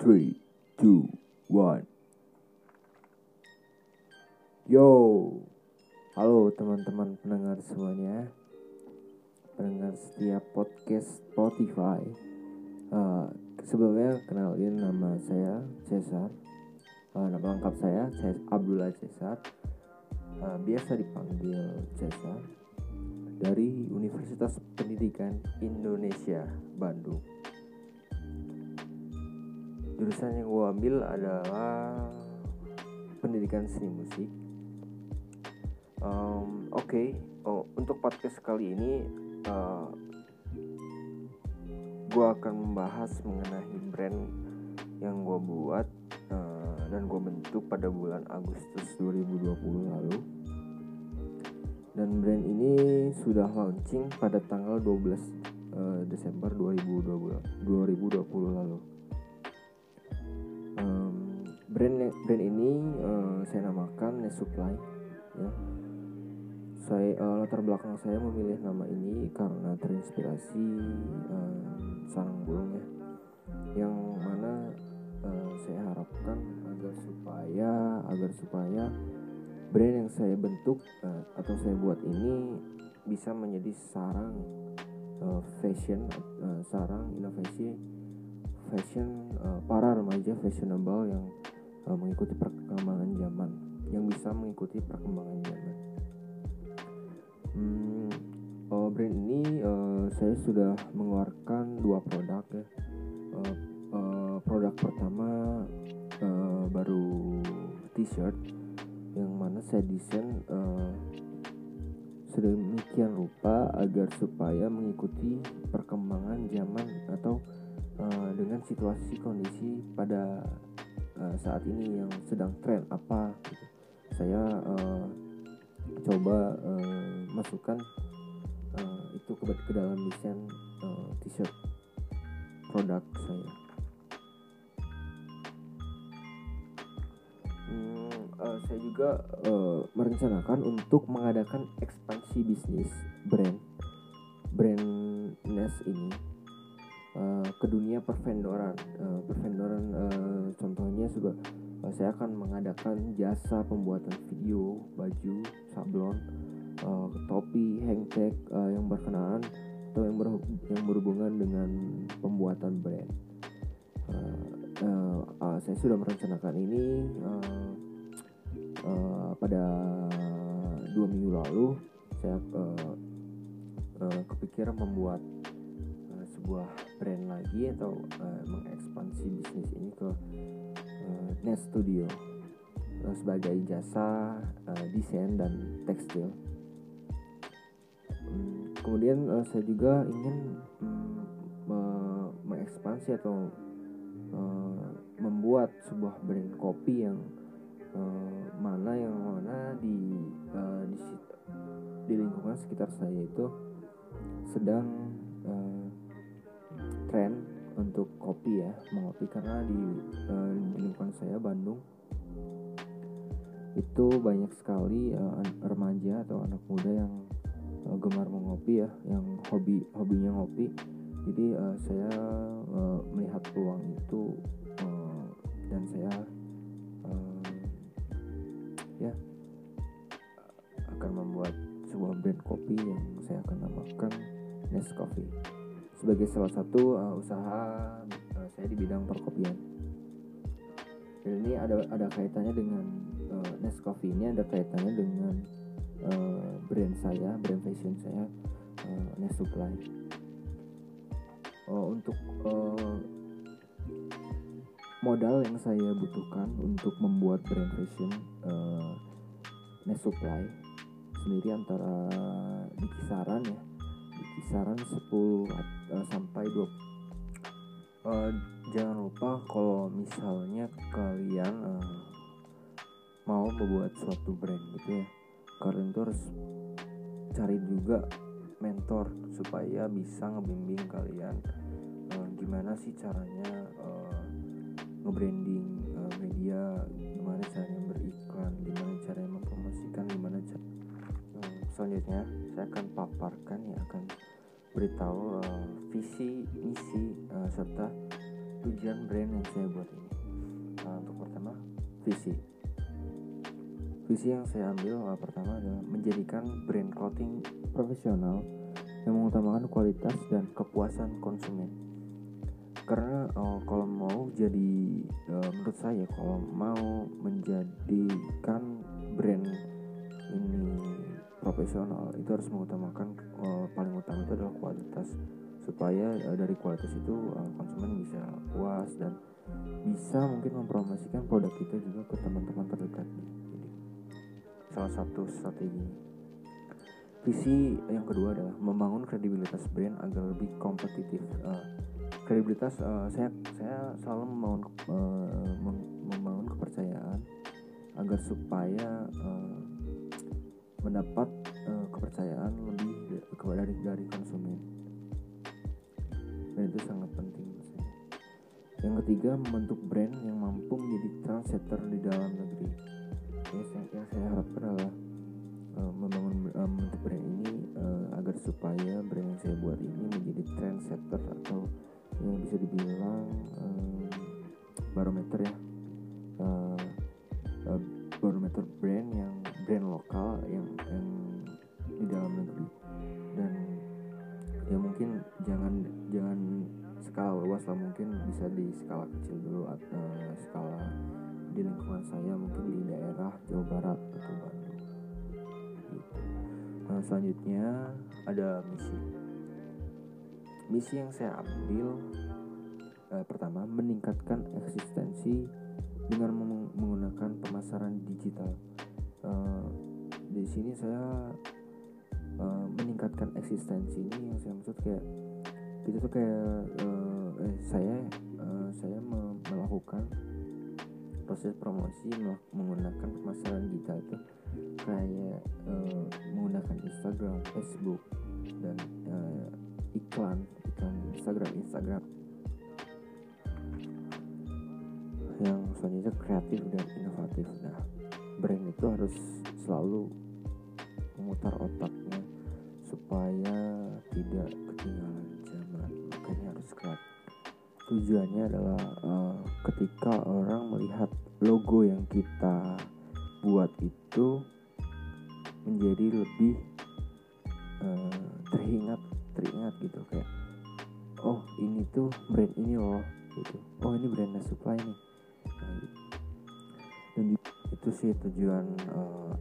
three, two, one. Yo, halo teman-teman pendengar semuanya, pendengar setiap podcast Spotify. Uh, sebelumnya kenalin nama saya Cesar. Uh, nama lengkap saya saya Abdullah Cesar. Uh, biasa dipanggil Cesar dari Universitas Pendidikan Indonesia Bandung jurusan yang gue ambil adalah pendidikan seni musik um, oke okay. oh, untuk podcast kali ini uh, gue akan membahas mengenai brand yang gue buat uh, dan gue bentuk pada bulan Agustus 2020 lalu dan brand ini sudah launching pada tanggal 12 uh, Desember 2020 2020 lalu brand brand ini uh, saya namakan Nesupply ya. Saya uh, latar belakang saya memilih nama ini karena terinspirasi uh, sarang burung ya. Yang mana uh, saya harapkan agar supaya agar supaya brand yang saya bentuk uh, atau saya buat ini bisa menjadi sarang uh, fashion uh, sarang inovasi fashion uh, para remaja fashionable yang uh, mengikuti perkembangan zaman yang bisa mengikuti perkembangan zaman. Hmm, uh, brand ini uh, saya sudah mengeluarkan dua produk ya. Uh, uh, produk pertama uh, baru t-shirt yang mana saya desain uh, sedemikian rupa agar supaya mengikuti perkembangan zaman atau uh, dengan situasi kondisi pada uh, saat ini yang sedang tren apa gitu. saya uh, coba uh, masukkan uh, itu ke, ke dalam desain uh, t-shirt produk saya hmm, saya juga uh, merencanakan untuk mengadakan ekspansi bisnis brand brand Nes ini uh, ke dunia pervendoran. Uh, pervendoran uh, contohnya juga uh, saya akan mengadakan jasa pembuatan video baju sablon uh, topi hangtag uh, yang berkenaan atau yang, ber yang berhubungan dengan pembuatan brand. Uh, uh, uh, saya sudah merencanakan ini uh, uh, pada dua minggu lalu saya uh, uh, kepikiran membuat sebuah brand lagi atau uh, mengekspansi bisnis ini ke uh, Net Studio uh, sebagai jasa uh, desain dan tekstil. Um, kemudian uh, saya juga ingin um, me mengekspansi atau uh, membuat sebuah brand kopi yang uh, mana yang mana di uh, di, di lingkungan sekitar saya itu sedang uh, tren untuk kopi ya mengopi karena di, uh, lingkungan saya Bandung itu banyak sekali uh, remaja atau anak muda yang uh, gemar mengopi ya yang hobi hobinya ngopi. Jadi uh, saya uh, melihat peluang itu uh, dan saya uh, ya akan membuat sebuah brand kopi yang saya akan namakan Nescoffee sebagai salah satu uh, usaha uh, saya di bidang perkopian. Dan ini ada ada kaitannya dengan uh, Nescoffee ini ada kaitannya dengan uh, brand saya, brand fashion saya uh, Nesupply. Uh, untuk uh, modal yang saya butuhkan untuk membuat brand fashion uh, Nesupply sendiri antara di kisaran ya kisaran 10 uh, eh, sampai 20 uh, eh, jangan lupa kalau misalnya kalian uh, mau membuat suatu brand gitu ya kalian tuh harus cari juga mentor supaya bisa ngebimbing kalian uh, gimana sih caranya uh, ngebranding uh, media gimana caranya beriklan gimana caranya mempromosikan gimana selanjutnya saya akan paparkan ya akan beritahu uh, visi misi uh, serta tujuan brand yang saya buat ini. Uh, untuk pertama visi. Visi yang saya ambil uh, pertama adalah menjadikan brand clothing profesional yang mengutamakan kualitas dan kepuasan konsumen. Karena uh, kalau mau jadi uh, menurut saya kalau mau menjadikan brand ini profesional itu harus mengutamakan uh, paling utama itu adalah kualitas. Supaya uh, dari kualitas itu uh, konsumen bisa puas dan bisa mungkin mempromosikan produk kita juga ke teman-teman terdekatnya jadi salah satu strategi. Visi yang kedua adalah membangun kredibilitas brand agar lebih kompetitif. Uh, kredibilitas uh, saya saya selalu membangun uh, membangun kepercayaan agar supaya uh, mendapat uh, kepercayaan lebih dari dari konsumen. Dan itu sangat penting yang ketiga membentuk brand yang mampu menjadi trendsetter di dalam negeri. Ya, yang, yang saya harapkan adalah uh, membangun uh, brand ini uh, agar supaya brand yang saya buat ini menjadi trendsetter atau yang bisa dibilang um, barometer ya. Uh, uh, barometer brand yang lah mungkin bisa di skala kecil dulu atau uh, skala di lingkungan saya mungkin di daerah Jawa Barat atau Bandung. Gitu. Nah, selanjutnya ada misi. Misi yang saya ambil uh, pertama meningkatkan eksistensi dengan meng menggunakan pemasaran digital. Uh, di sini saya uh, meningkatkan eksistensi ini yang saya maksud kayak kita tuh kayak uh, eh, saya uh, saya melakukan proses promosi menggunakan pemasaran digital itu kayak uh, menggunakan Instagram, Facebook dan uh, iklan iklan Instagram Instagram. Yang selanjutnya kreatif dan inovatif. Nah brand itu harus selalu memutar otaknya supaya tidak tujuannya adalah uh, ketika orang melihat logo yang kita buat itu menjadi lebih uh, teringat teringat gitu. Kayak oh ini tuh brand ini loh gitu. Oh ini brandnya supply nih. Nah, gitu. dan itu sih tujuan uh,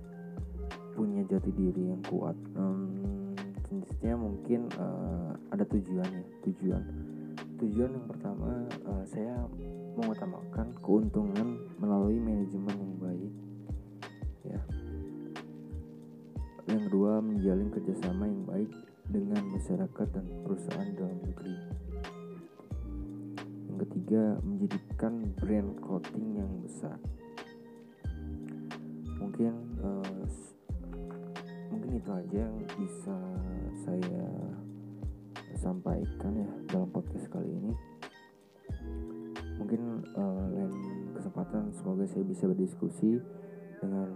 punya jati diri yang kuat. Um, jenisnya mungkin uh, ada tujuannya tujuan tujuan yang pertama uh, saya mengutamakan keuntungan melalui manajemen yang baik ya yang kedua menjalin kerjasama yang baik dengan masyarakat dan perusahaan dalam negeri. Yang ketiga, menjadikan brand clothing yang besar. Mungkin uh, mungkin itu aja yang bisa saya sampaikan ya dalam podcast kali ini. Mungkin uh, lain kesempatan semoga saya bisa berdiskusi dengan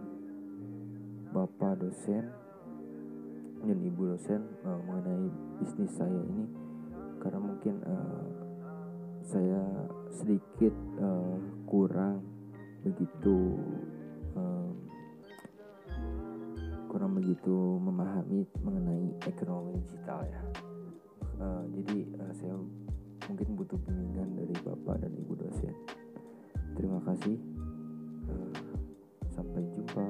Bapak dosen dan ibu dosen uh, mengenai bisnis saya ini karena mungkin uh, saya sedikit uh, kurang begitu um, kurang begitu memahami mengenai ekonomi digital ya uh, jadi uh, saya mungkin butuh bimbingan dari bapak dan ibu dosen. Terima kasih. Uh, sampai jumpa